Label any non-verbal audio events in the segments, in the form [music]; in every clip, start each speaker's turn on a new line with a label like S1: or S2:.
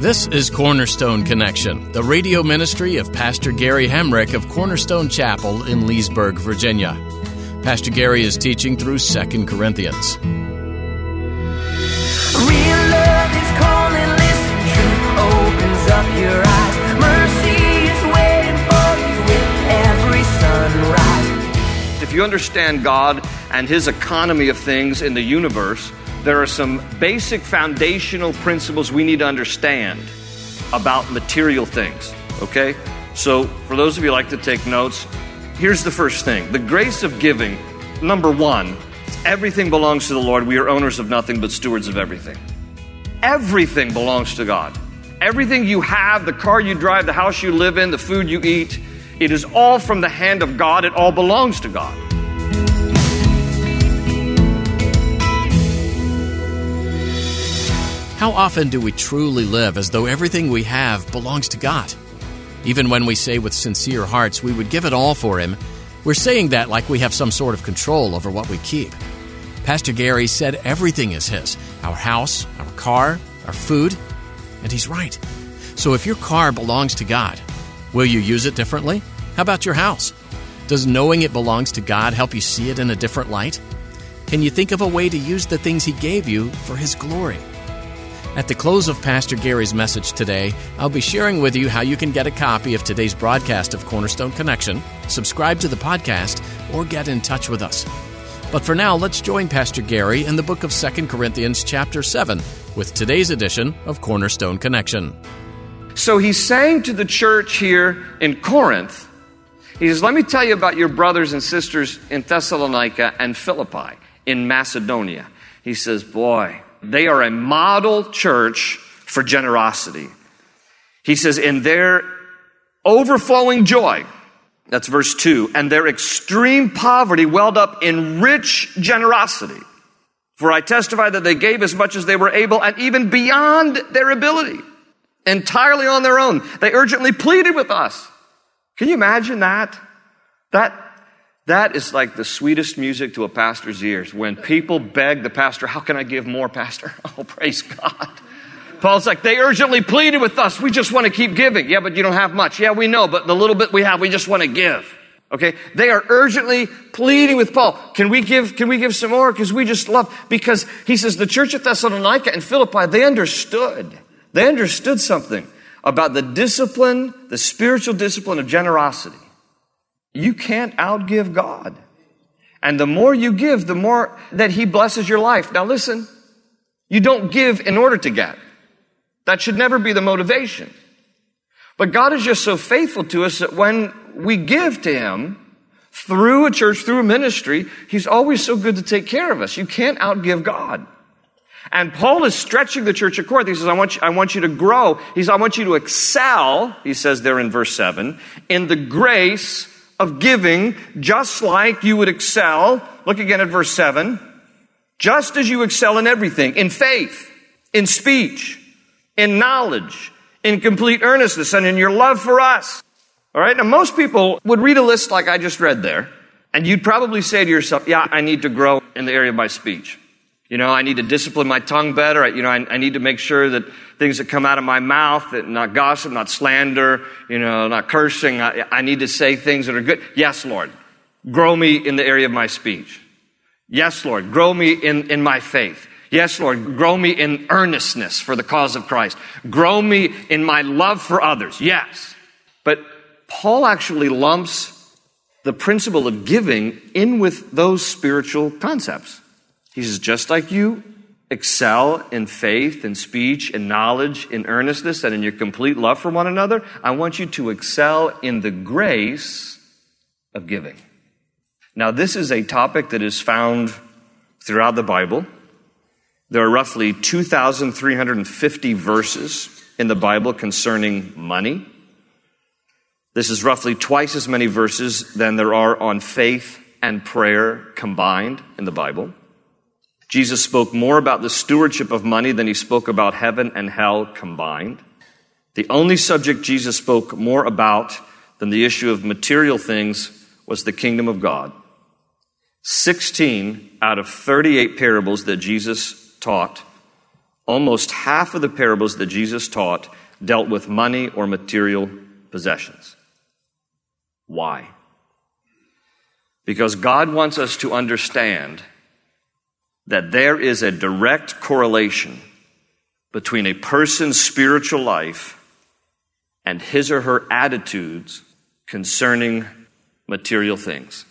S1: This is Cornerstone Connection, the radio ministry of Pastor Gary Hamrick of Cornerstone Chapel in Leesburg, Virginia. Pastor Gary is teaching through 2 Corinthians.
S2: Real love is calling, listen, truth opens up your eyes. Mercy is waiting for you with every sunrise.
S3: If you understand God and His economy of things in the universe, there are some basic foundational principles we need to understand about material things, okay? So, for those of you like to take notes, here's the first thing the grace of giving, number one, everything belongs to the Lord. We are owners of nothing but stewards of everything. Everything belongs to God. Everything you have, the car you drive, the house you live in, the food you eat, it is all from the hand of God. It all belongs to God.
S1: How often do we truly live as though everything we have belongs to God? Even when we say with sincere hearts we would give it all for Him, we're saying that like we have some sort of control over what we keep. Pastor Gary said everything is His our house, our car, our food, and he's right. So if your car belongs to God, will you use it differently? How about your house? Does knowing it belongs to God help you see it in a different light? Can you think of a way to use the things He gave you for His glory? At the close of Pastor Gary's message today, I'll be sharing with you how you can get a copy of today's broadcast of Cornerstone Connection, subscribe to the podcast, or get in touch with us. But for now, let's join Pastor Gary in the book of 2 Corinthians, chapter 7, with today's edition of Cornerstone Connection.
S3: So he's saying to the church here in Corinth, he says, Let me tell you about your brothers and sisters in Thessalonica and Philippi in Macedonia. He says, Boy, they are a model church for generosity. He says, In their overflowing joy, that's verse 2, and their extreme poverty welled up in rich generosity. For I testify that they gave as much as they were able and even beyond their ability, entirely on their own. They urgently pleaded with us. Can you imagine that? That that is like the sweetest music to a pastor's ears when people beg the pastor, How can I give more, Pastor? [laughs] Oh, praise God. Paul's like, They urgently pleaded with us. We just want to keep giving. Yeah, but you don't have much. Yeah, we know, but the little bit we have, we just want to give. Okay? They are urgently pleading with Paul. Can we give, can we give some more? Because we just love, because he says the church at Thessalonica and Philippi, they understood. They understood something about the discipline, the spiritual discipline of generosity. You can't outgive God. And the more you give, the more that He blesses your life. Now listen, you don't give in order to get. That should never be the motivation. But God is just so faithful to us that when we give to Him, through a church, through a ministry, He's always so good to take care of us. You can't outgive God. And Paul is stretching the church of Corinth. He says, I want, you, I want you to grow. He says, I want you to excel, he says there in verse 7, in the grace of giving, just like you would excel. Look again at verse 7. Just as you excel in everything, in faith, in speech, in knowledge, in complete earnestness, and in your love for us. All right? Now, most people would read a list like I just read there, and you'd probably say to yourself, Yeah, I need to grow in the area of my speech. You know, I need to discipline my tongue better. I, you know, I, I, need to make sure that things that come out of my mouth, that not gossip, not slander, you know, not cursing. I, I need to say things that are good. Yes, Lord. Grow me in the area of my speech. Yes, Lord. Grow me in, in my faith. Yes, Lord. Grow me in earnestness for the cause of Christ. Grow me in my love for others. Yes. But Paul actually lumps the principle of giving in with those spiritual concepts. He says, just like you excel in faith and speech and knowledge, in earnestness, and in your complete love for one another, I want you to excel in the grace of giving. Now, this is a topic that is found throughout the Bible. There are roughly 2,350 verses in the Bible concerning money. This is roughly twice as many verses than there are on faith and prayer combined in the Bible. Jesus spoke more about the stewardship of money than he spoke about heaven and hell combined. The only subject Jesus spoke more about than the issue of material things was the kingdom of God. 16 out of 38 parables that Jesus taught, almost half of the parables that Jesus taught dealt with money or material possessions. Why? Because God wants us to understand that there is a direct correlation between a person's spiritual life and his or her attitudes concerning material things.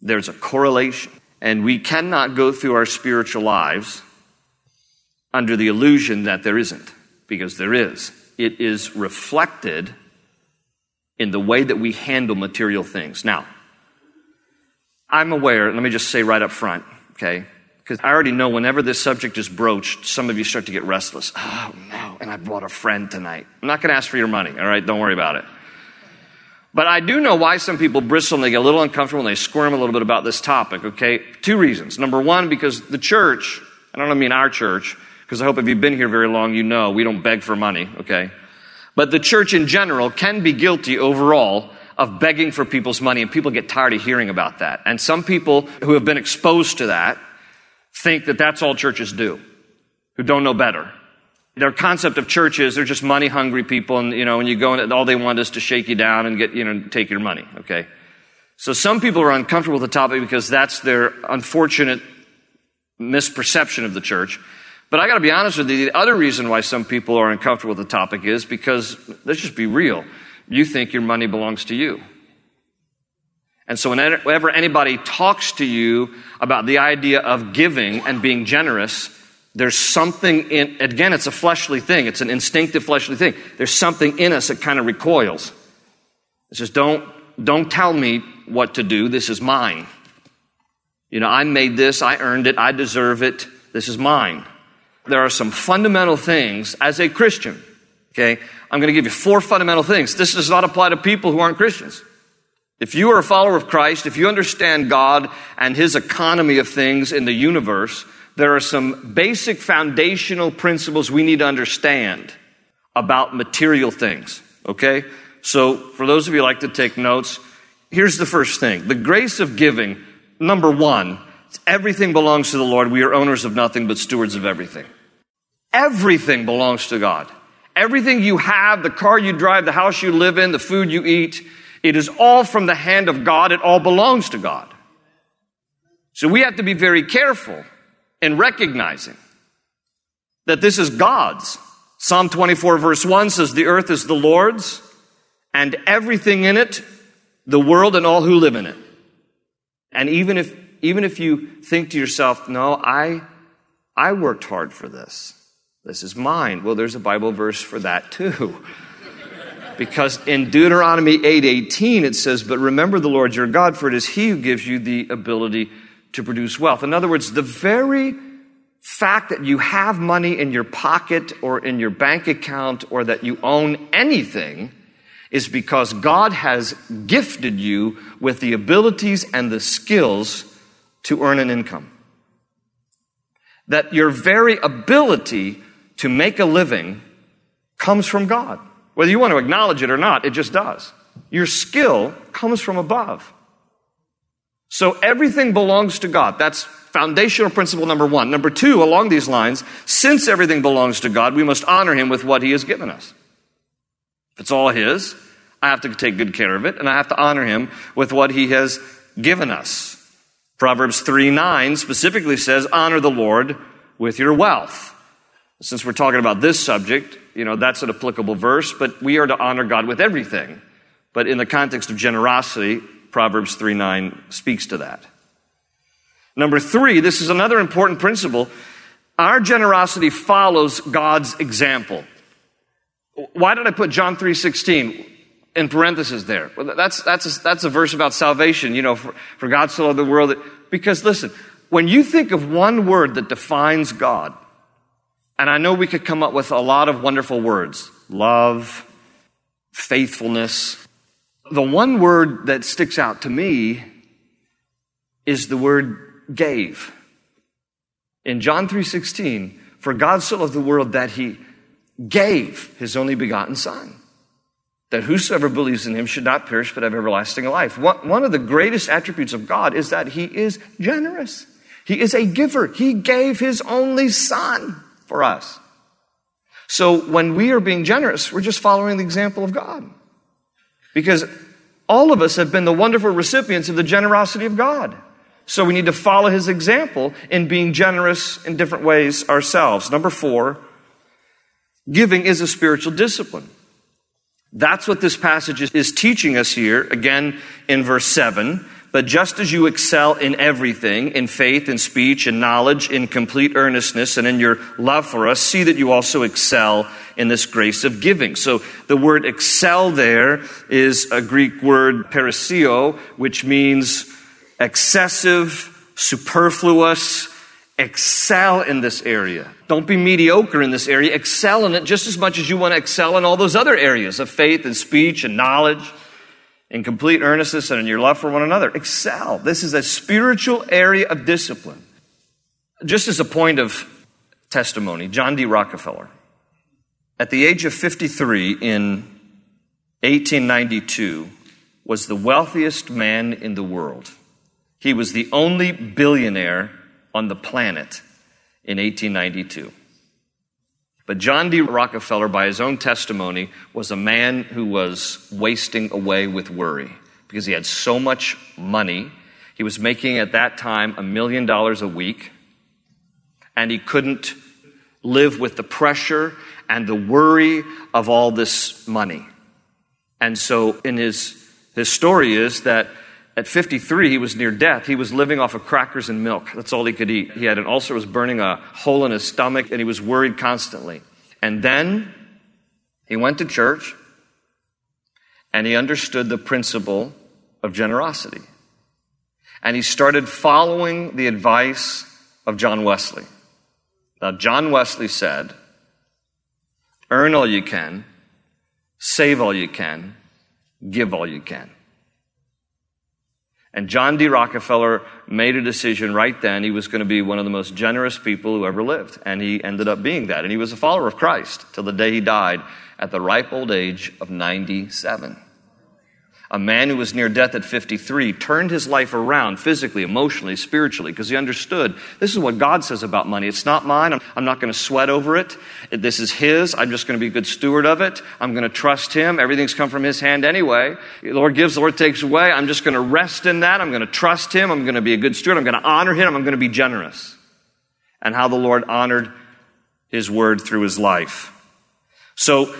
S3: There's a correlation. And we cannot go through our spiritual lives under the illusion that there isn't, because there is. It is reflected in the way that we handle material things. Now, I'm aware, let me just say right up front, okay? Because I already know whenever this subject is broached, some of you start to get restless. Oh, no, and I brought a friend tonight. I'm not going to ask for your money, all right? Don't worry about it. But I do know why some people bristle and they get a little uncomfortable and they squirm a little bit about this topic, okay? Two reasons. Number one, because the church, I don't mean our church, because I hope if you've been here very long, you know we don't beg for money, okay? But the church in general can be guilty overall of begging for people's money, and people get tired of hearing about that. And some people who have been exposed to that think that that's all churches do, who don't know better. Their concept of church is they're just money hungry people, and you know, when you go in, all they want is to shake you down and get, you know, take your money, okay? So some people are uncomfortable with the topic because that's their unfortunate misperception of the church. But I gotta be honest with you, the other reason why some people are uncomfortable with the topic is because, let's just be real, you think your money belongs to you. And so whenever anybody talks to you about the idea of giving and being generous, there's something in, again, it's a fleshly thing. It's an instinctive fleshly thing. There's something in us that kind of recoils. It says, don't, don't tell me what to do. This is mine. You know, I made this. I earned it. I deserve it. This is mine. There are some fundamental things as a Christian. Okay. I'm going to give you four fundamental things. This does not apply to people who aren't Christians. If you are a follower of Christ, if you understand God and His economy of things in the universe, there are some basic foundational principles we need to understand about material things. Okay? So, for those of you who like to take notes, here's the first thing. The grace of giving, number one, everything belongs to the Lord. We are owners of nothing but stewards of everything. Everything belongs to God. Everything you have, the car you drive, the house you live in, the food you eat, it is all from the hand of God. It all belongs to God. So we have to be very careful in recognizing that this is God's. Psalm 24 verse 1 says, The earth is the Lord's and everything in it, the world and all who live in it. And even if, even if you think to yourself, no, I, I worked hard for this. This is mine. Well, there's a Bible verse for that too. [laughs] because in Deuteronomy 8:18 it says, "But remember the Lord your God, for it is he who gives you the ability to produce wealth. In other words, the very fact that you have money in your pocket or in your bank account or that you own anything is because God has gifted you with the abilities and the skills to earn an income. That your very ability to make a living comes from God. Whether you want to acknowledge it or not, it just does. Your skill comes from above. So everything belongs to God. That's foundational principle number one. Number two, along these lines, since everything belongs to God, we must honor Him with what He has given us. If it's all His, I have to take good care of it, and I have to honor Him with what He has given us. Proverbs 3 9 specifically says, Honor the Lord with your wealth. Since we're talking about this subject, you know, that's an applicable verse, but we are to honor God with everything. But in the context of generosity, Proverbs 3 9 speaks to that. Number three, this is another important principle. Our generosity follows God's example. Why did I put John 3 16 in parentheses there? Well, that's, that's, a, that's a verse about salvation. You know, for, for God so loved the world. Because listen, when you think of one word that defines God, and I know we could come up with a lot of wonderful words love, faithfulness. The one word that sticks out to me is the word gave. In John 3:16, for God so loved the world that he gave his only begotten son that whosoever believes in him should not perish but have everlasting life. One of the greatest attributes of God is that he is generous. He is a giver. He gave his only son for us. So when we are being generous, we're just following the example of God. Because all of us have been the wonderful recipients of the generosity of God. So we need to follow his example in being generous in different ways ourselves. Number four, giving is a spiritual discipline. That's what this passage is, teaching us here, again in verse 7. But just as you excel in everything, in faith, in speech, in knowledge, in complete earnestness, and in your love for us, see that you also excel in this grace of giving. So the word excel there is a Greek word perisio, which means excessive, superfluous, excel in this area. Don't be mediocre in this area. Excel in it just as much as you want to excel in all those other areas of faith and speech and knowledge, in complete earnestness and in your love for one another. Excel. This is a spiritual area of discipline. Just as a point of testimony, John D. Rockefeller, at the age of 53 in 1892, was the wealthiest man in the world. He was the only billionaire on the planet in 1892. But John D. Rockefeller, by his own testimony, was a man who was wasting away with worry because he had so much money. He was making at that time a million dollars a week, and he couldn't live with the pressure and the worry of all this money. And so, in his, his story is that at 53, he was near death. He was living off of crackers and milk. That's all he could eat. He had an ulcer, was burning a hole in his stomach, and he was worried constantly. And then he went to church and he understood the principle of generosity. And he started following the advice of John Wesley. Now, John Wesley said, Earn all you can, save all you can, give all you can. And John D. Rockefeller made a decision right then. He was going to be one of the most generous people who ever lived. And he ended up being that. And he was a follower of Christ till the day he died at the ripe old age of 97. A man who was near death at 53 turned his life around physically, emotionally, spiritually, because he understood this is what God says about money. It's not mine. I'm, I'm not going to sweat over it. This is His. I'm just going to be a good steward of it. I'm going to trust Him. Everything's come from His hand anyway. The Lord gives, the Lord takes away. I'm just going to rest in that. I'm going to trust Him. I'm going to be a good steward. I'm going to honor Him. I'm going to be generous. And how the Lord honored His word through His life. So,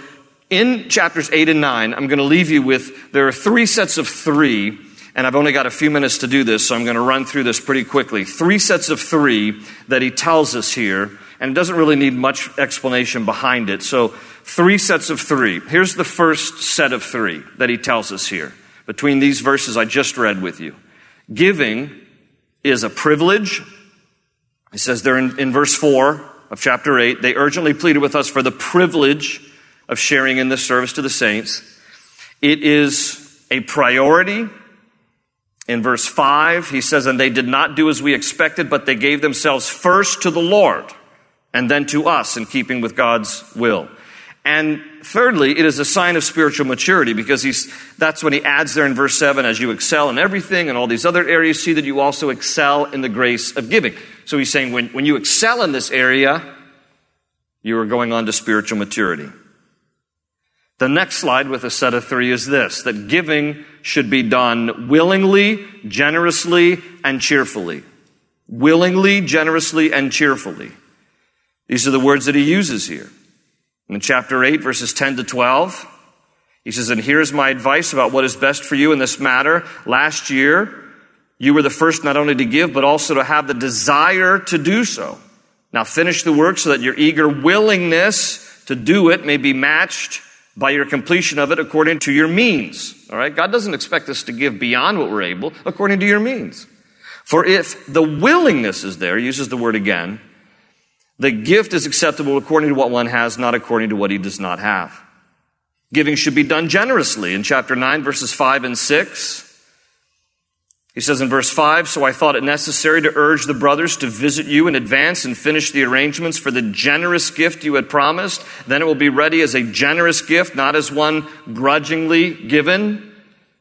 S3: in chapters 8 and 9, I'm going to leave you with there are three sets of three, and I've only got a few minutes to do this, so I'm going to run through this pretty quickly. Three sets of three that he tells us here, and it doesn't really need much explanation behind it. So, three sets of three. Here's the first set of three that he tells us here, between these verses I just read with you. Giving is a privilege. He says there in, in verse 4 of chapter 8, they urgently pleaded with us for the privilege of sharing in this service to the saints. It is a priority. In verse 5, he says, And they did not do as we expected, but they gave themselves first to the Lord and then to us in keeping with God's will. And thirdly, it is a sign of spiritual maturity because he's, that's when he adds there in verse 7 as you excel in everything and all these other areas, see that you also excel in the grace of giving. So he's saying when, when you excel in this area, you are going on to spiritual maturity. The next slide with a set of three is this that giving should be done willingly, generously, and cheerfully. Willingly, generously, and cheerfully. These are the words that he uses here. In chapter 8, verses 10 to 12, he says, And here's my advice about what is best for you in this matter. Last year, you were the first not only to give, but also to have the desire to do so. Now finish the work so that your eager willingness to do it may be matched by your completion of it according to your means. All right? God doesn't expect us to give beyond what we're able, according to your means. For if the willingness is there, he uses the word again, the gift is acceptable according to what one has, not according to what he does not have. Giving should be done generously. In chapter 9, verses 5 and 6, he says in verse 5 So I thought it necessary to urge the brothers to visit you in advance and finish the arrangements for the generous gift you had promised. Then it will be ready as a generous gift, not as one grudgingly given.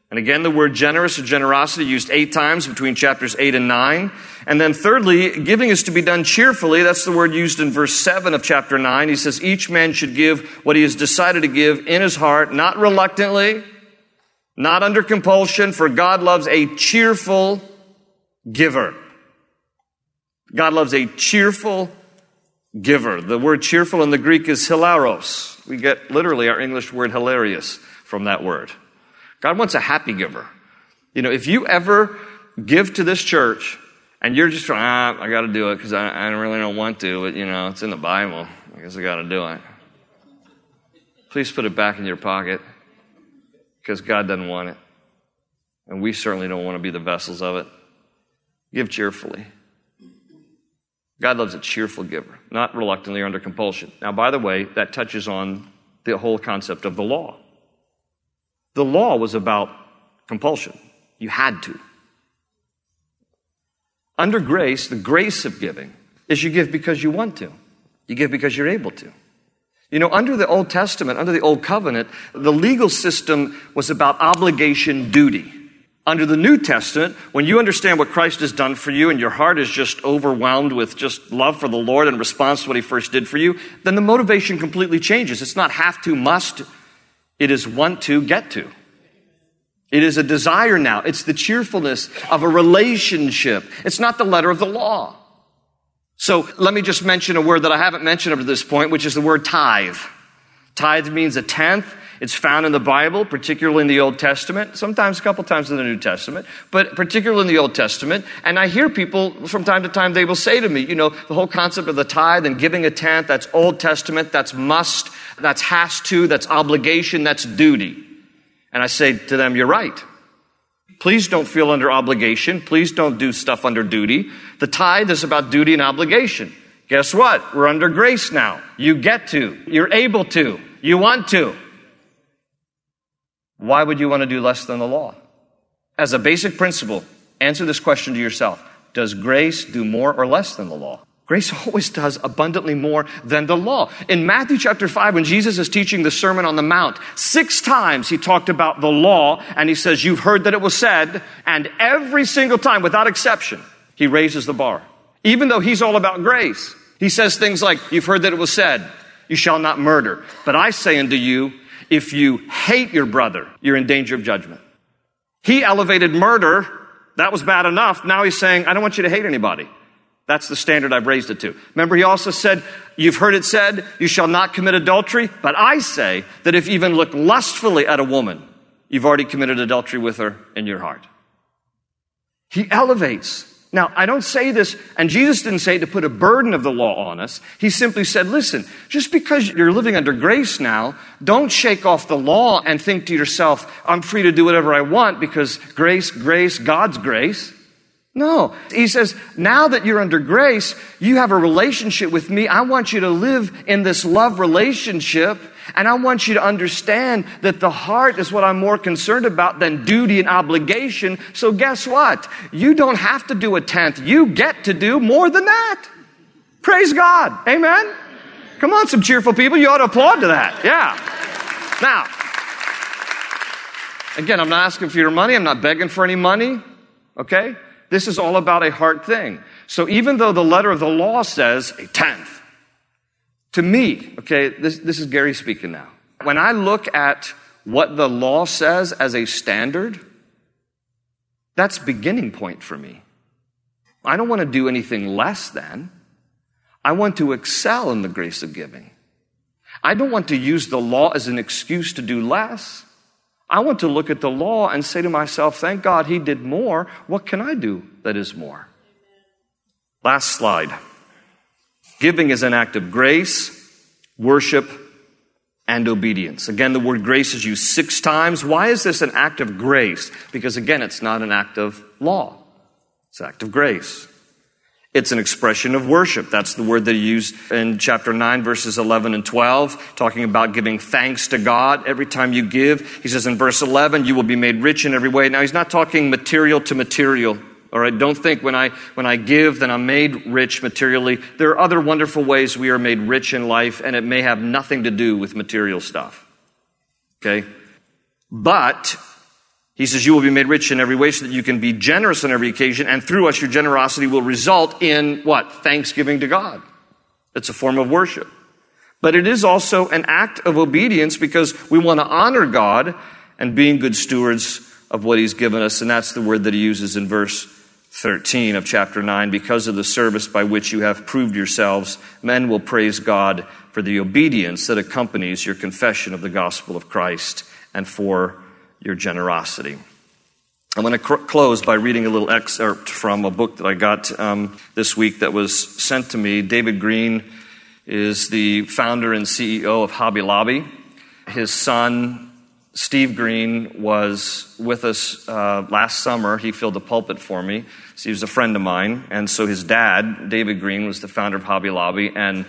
S3: And again, the word generous or generosity used eight times between chapters 8 and 9. And then thirdly, giving is to be done cheerfully. That's the word used in verse 7 of chapter 9. He says, each man should give what he has decided to give in his heart, not reluctantly, not under compulsion, for God loves a cheerful giver. God loves a cheerful giver. The word cheerful in the Greek is hilaros. We get literally our English word hilarious from that word. God wants a happy giver. You know, if you ever give to this church and you're just trying, ah, I got to do it because I, I really don't want to, but you know, it's in the Bible. I guess I got to do it. Please put it back in your pocket because God doesn't want it. And we certainly don't want to be the vessels of it. Give cheerfully. God loves a cheerful giver, not reluctantly or under compulsion. Now, by the way, that touches on the whole concept of the law. The law was about compulsion. You had to. Under grace, the grace of giving is you give because you want to. You give because you're able to. You know, under the Old Testament, under the Old Covenant, the legal system was about obligation duty. Under the New Testament, when you understand what Christ has done for you and your heart is just overwhelmed with just love for the Lord in response to what He first did for you, then the motivation completely changes. It's not have to, must, it is want to, get to. It is a desire now. It's the cheerfulness of a relationship. It's not the letter of the law. So let me just mention a word that I haven't mentioned up to this point, which is the word tithe. Tithe means a tenth. It's found in the Bible, particularly in the Old Testament, sometimes a couple times in the New Testament, but particularly in the Old Testament. And I hear people from time to time, they will say to me, you know, the whole concept of the tithe and giving a tenth, that's Old Testament, that's must, that's has to, that's obligation, that's duty. And I say to them, You're right. Please don't feel under obligation. Please don't do stuff under duty. The tithe is about duty and obligation. Guess what? We're under grace now. You get to. You're able to. You want to. Why would you want to do less than the law? As a basic principle, answer this question to yourself Does grace do more or less than the law? Grace always does abundantly more than the law. In Matthew chapter 5, when Jesus is teaching the Sermon on the Mount, six times he talked about the law, and he says, You've heard that it was said, and every single time, without exception, he raises the bar. Even though he's all about grace, he says things like, You've heard that it was said, You shall not murder. But I say unto you, if you hate your brother, you're in danger of judgment. He elevated murder. That was bad enough. Now he's saying, I don't want you to hate anybody. That's the standard I've raised it to. Remember, he also said, You've heard it said, you shall not commit adultery. But I say that if you even look lustfully at a woman, you've already committed adultery with her in your heart. He elevates. Now, I don't say this, and Jesus didn't say to put a burden of the law on us. He simply said, listen, just because you're living under grace now, don't shake off the law and think to yourself, I'm free to do whatever I want because grace, grace, God's grace. No. He says, now that you're under grace, you have a relationship with me. I want you to live in this love relationship. And I want you to understand that the heart is what I'm more concerned about than duty and obligation. So guess what? You don't have to do a tenth. You get to do more than that. Praise God. Amen. Come on, some cheerful people. You ought to applaud to that. Yeah. Now, again, I'm not asking for your money. I'm not begging for any money. Okay? This is all about a heart thing. So even though the letter of the law says a tenth, to me, okay, this, this is Gary speaking now. When I look at what the law says as a standard, that's beginning point for me. I don't want to do anything less than. I want to excel in the grace of giving. I don't want to use the law as an excuse to do less. I want to look at the law and say to myself, thank God he did more. What can I do that is more? Last slide. Giving is an act of grace, worship, and obedience. Again, the word grace is used six times. Why is this an act of grace? Because again, it's not an act of law. It's an act of grace. It's an expression of worship. That's the word they use in chapter 9, verses 11 and 12, talking about giving thanks to God. Every time you give, he says in verse 11, you will be made rich in every way. Now, he's not talking material to material. All right, don't think when I, when I give, then I'm made rich materially. There are other wonderful ways we are made rich in life, and it may have nothing to do with material stuff. Okay? But he says, You will be made rich in every way so that you can be generous on every occasion, and through us, your generosity will result in what? Thanksgiving to God. It's a form of worship. But it is also an act of obedience because we want to honor God and being good stewards of what He's given us. And that's the word that He uses in verse 13 of chapter 9. Because of the service by which you have proved yourselves, men will praise God for the obedience that accompanies your confession of the gospel of Christ and for your generosity. I'm going to cr- close by reading a little excerpt from a book that I got um, this week that was sent to me. David Green is the founder and CEO of Hobby Lobby. His son, Steve Green, was with us uh, last summer. He filled the pulpit for me. He was a friend of mine. And so his dad, David Green, was the founder of Hobby Lobby. And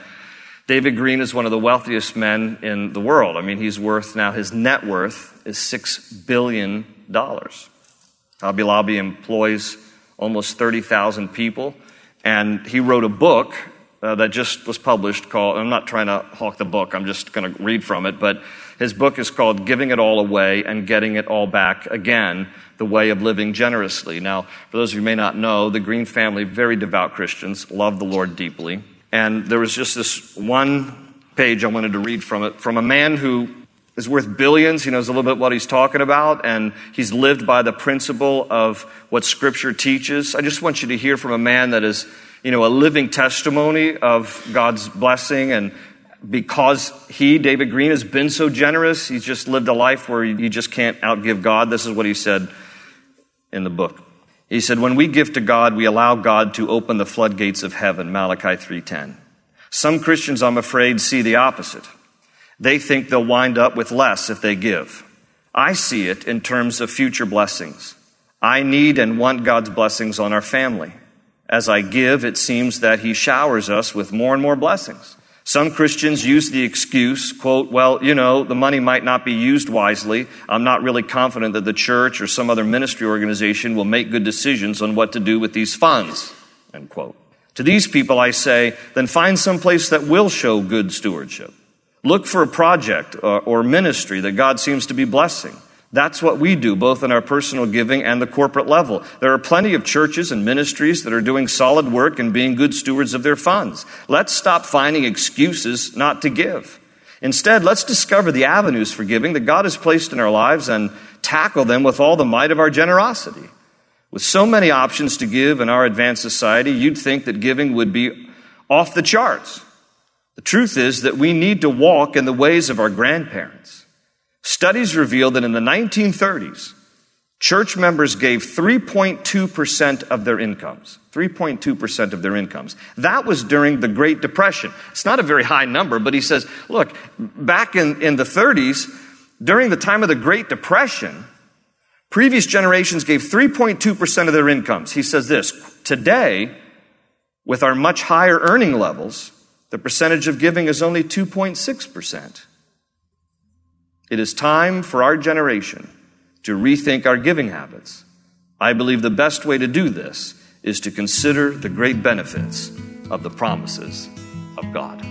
S3: David Green is one of the wealthiest men in the world. I mean, he's worth now, his net worth is $6 billion. Hobby Lobby employs almost 30,000 people. And he wrote a book uh, that just was published called, I'm not trying to hawk the book, I'm just going to read from it, but his book is called Giving It All Away and Getting It All Back Again The Way of Living Generously. Now, for those of you who may not know, the Green family, very devout Christians, love the Lord deeply. And there was just this one page I wanted to read from it from a man who is worth billions. He knows a little bit what he's talking about, and he's lived by the principle of what Scripture teaches. I just want you to hear from a man that is, you know, a living testimony of God's blessing. And because he, David Green, has been so generous, he's just lived a life where you just can't outgive God. This is what he said in the book. He said, when we give to God, we allow God to open the floodgates of heaven, Malachi 3.10. Some Christians, I'm afraid, see the opposite. They think they'll wind up with less if they give. I see it in terms of future blessings. I need and want God's blessings on our family. As I give, it seems that He showers us with more and more blessings. Some Christians use the excuse, quote, well, you know, the money might not be used wisely. I'm not really confident that the church or some other ministry organization will make good decisions on what to do with these funds, end quote. To these people, I say, then find some place that will show good stewardship. Look for a project or, or ministry that God seems to be blessing. That's what we do, both in our personal giving and the corporate level. There are plenty of churches and ministries that are doing solid work and being good stewards of their funds. Let's stop finding excuses not to give. Instead, let's discover the avenues for giving that God has placed in our lives and tackle them with all the might of our generosity. With so many options to give in our advanced society, you'd think that giving would be off the charts. The truth is that we need to walk in the ways of our grandparents. Studies reveal that in the 1930s, church members gave 3.2% of their incomes. 3.2% of their incomes. That was during the Great Depression. It's not a very high number, but he says, look, back in, in the 30s, during the time of the Great Depression, previous generations gave 3.2% of their incomes. He says this, today, with our much higher earning levels, the percentage of giving is only 2.6%. It is time for our generation to rethink our giving habits. I believe the best way to do this is to consider the great benefits of the promises of God.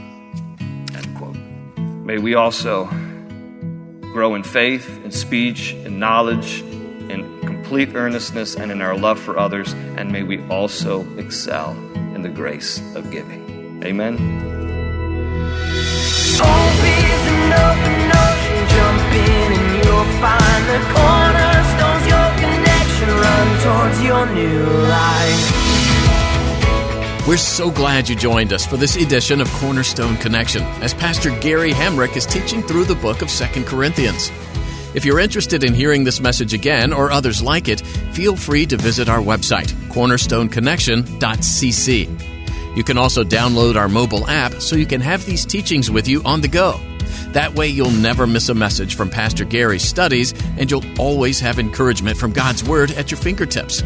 S3: End quote. May we also grow in faith, in speech, in knowledge, in complete earnestness, and in our love for others, and may we also excel in the grace of giving. Amen.
S2: Find the cornerstones your connection run towards your new life.
S1: We're so glad you joined us for this edition of Cornerstone Connection as Pastor Gary Hamrick is teaching through the book of 2 Corinthians. If you're interested in hearing this message again or others like it, feel free to visit our website, cornerstoneconnection.cc. You can also download our mobile app so you can have these teachings with you on the go. That way, you'll never miss a message from Pastor Gary's studies, and you'll always have encouragement from God's Word at your fingertips.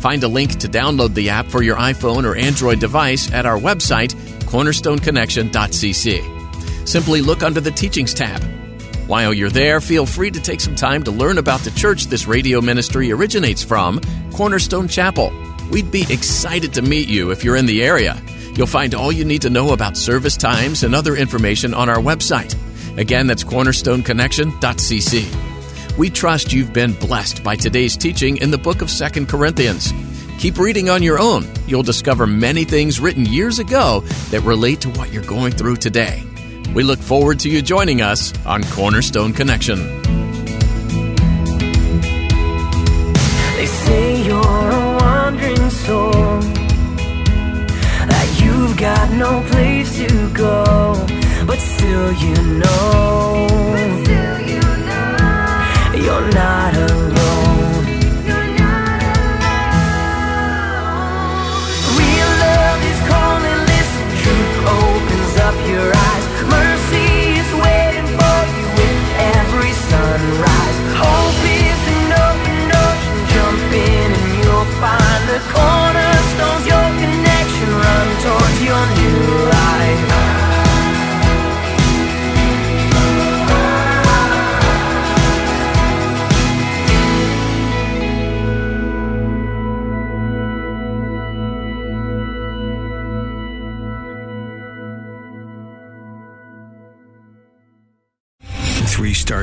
S1: Find a link to download the app for your iPhone or Android device at our website, cornerstoneconnection.cc. Simply look under the Teachings tab. While you're there, feel free to take some time to learn about the church this radio ministry originates from, Cornerstone Chapel. We'd be excited to meet you if you're in the area. You'll find all you need to know about service times and other information on our website. Again, that's cornerstoneconnection.cc. We trust you've been blessed by today's teaching in the book of Second Corinthians. Keep reading on your own. You'll discover many things written years ago that relate to what you're going through today. We look forward to you joining us on Cornerstone Connection.
S2: They say you're a wandering soul, that you've got no place to go, but still you know, you're not alone.